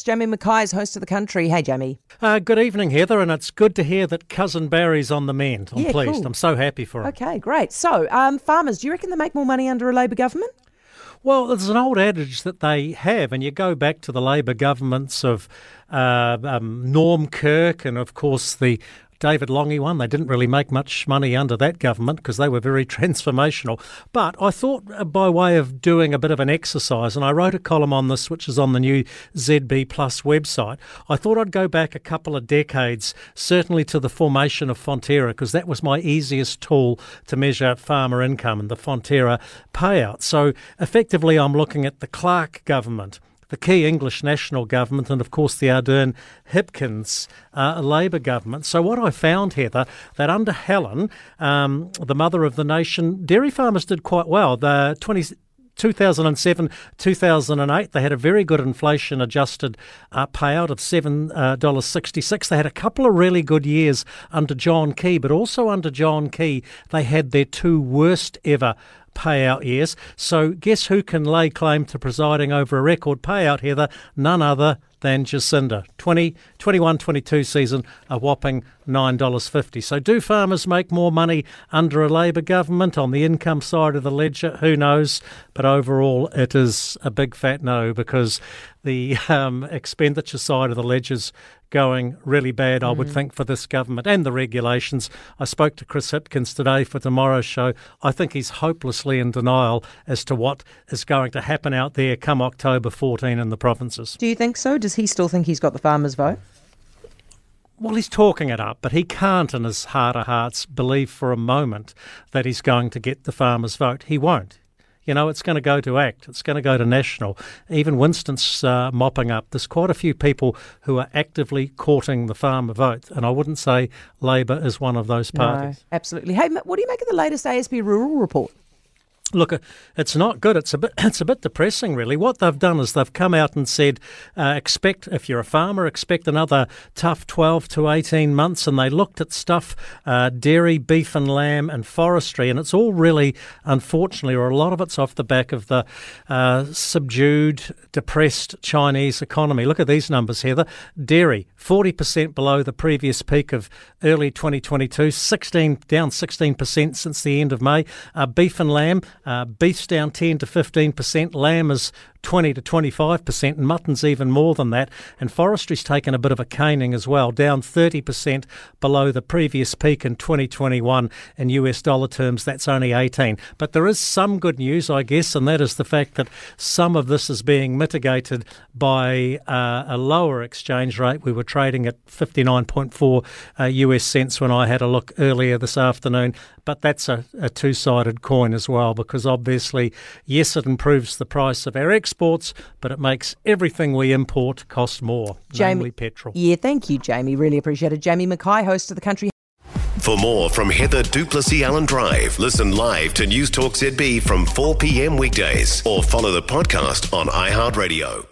Jamie Mackay is host of the country. Hey, Jamie. Uh, good evening, Heather, and it's good to hear that cousin Barry's on the mend. I'm Yeah, pleased. cool. I'm so happy for him. Okay, great. So, um, farmers, do you reckon they make more money under a Labor government? Well, there's an old adage that they have, and you go back to the Labor governments of uh, um, Norm Kirk and, of course, the David Lange one. They didn't really make much money under that government because they were very transformational. But I thought, uh, by way of doing a bit of an exercise, and I wrote a column on this, which is on the new ZB Plus website, I thought I'd go back a couple of decades, certainly to the formation of Fonterra, because that was my easiest tool to measure farmer income and the Fonterra payout. So effectively, I'm looking at the Clark government the Key English national government, and of course the Ardern Hipkins uh, Labor government. So, what I found, Heather, that under Helen, um, the mother of the nation, dairy farmers did quite well. The 20, 2007 2008, they had a very good inflation adjusted uh, payout of $7.66. They had a couple of really good years under John Key, but also under John Key, they had their two worst ever payout years. So, guess who can lay claim to presiding over a record payout, Heather? None other than Jacinda. 20, 21 22 season, a whopping $9.50. So, do farmers make more money under a Labor government on the income side of the ledger? Who knows? But overall, it is a big fat no because the um, expenditure side of the ledger's going really bad, I would think, for this government and the regulations. I spoke to Chris Hipkins today for tomorrow's show. I think he's hopelessly in denial as to what is going to happen out there come October 14 in the provinces. Do you think so? Does he still think he's got the farmers' vote? Well, he's talking it up, but he can't, in his heart of hearts, believe for a moment that he's going to get the farmers' vote. He won't. You know, it's going to go to ACT, it's going to go to National. Even Winston's uh, mopping up. There's quite a few people who are actively courting the farmer vote, and I wouldn't say Labor is one of those parties. No, absolutely. Hey, what do you make of the latest ASB rural report? Look, uh, it's not good. It's a bit. It's a bit depressing, really. What they've done is they've come out and said, uh, expect if you're a farmer, expect another tough 12 to 18 months. And they looked at stuff, uh, dairy, beef and lamb, and forestry, and it's all really, unfortunately, or a lot of it's off the back of the uh, subdued, depressed Chinese economy. Look at these numbers, Heather. Dairy, 40% below the previous peak of early 2022, 16 down 16% since the end of May. Uh, beef and lamb. Uh, beef's down 10 to 15%, lamb is 20 to 25%, and mutton's even more than that. And forestry's taken a bit of a caning as well, down 30% below the previous peak in 2021. In US dollar terms, that's only 18. But there is some good news, I guess, and that is the fact that some of this is being mitigated by uh, a lower exchange rate. We were trading at 59.4 uh, US cents when I had a look earlier this afternoon. But that's a, a two sided coin as well, because obviously, yes, it improves the price of our exports, but it makes everything we import cost more, Jamie- namely petrol. Yeah, thank you, Jamie. Really appreciate it. Jamie Mackay, host of the country. For more from Heather du Plessis-Allen Drive, listen live to News Talk ZB from 4 p.m. weekdays or follow the podcast on iHeartRadio.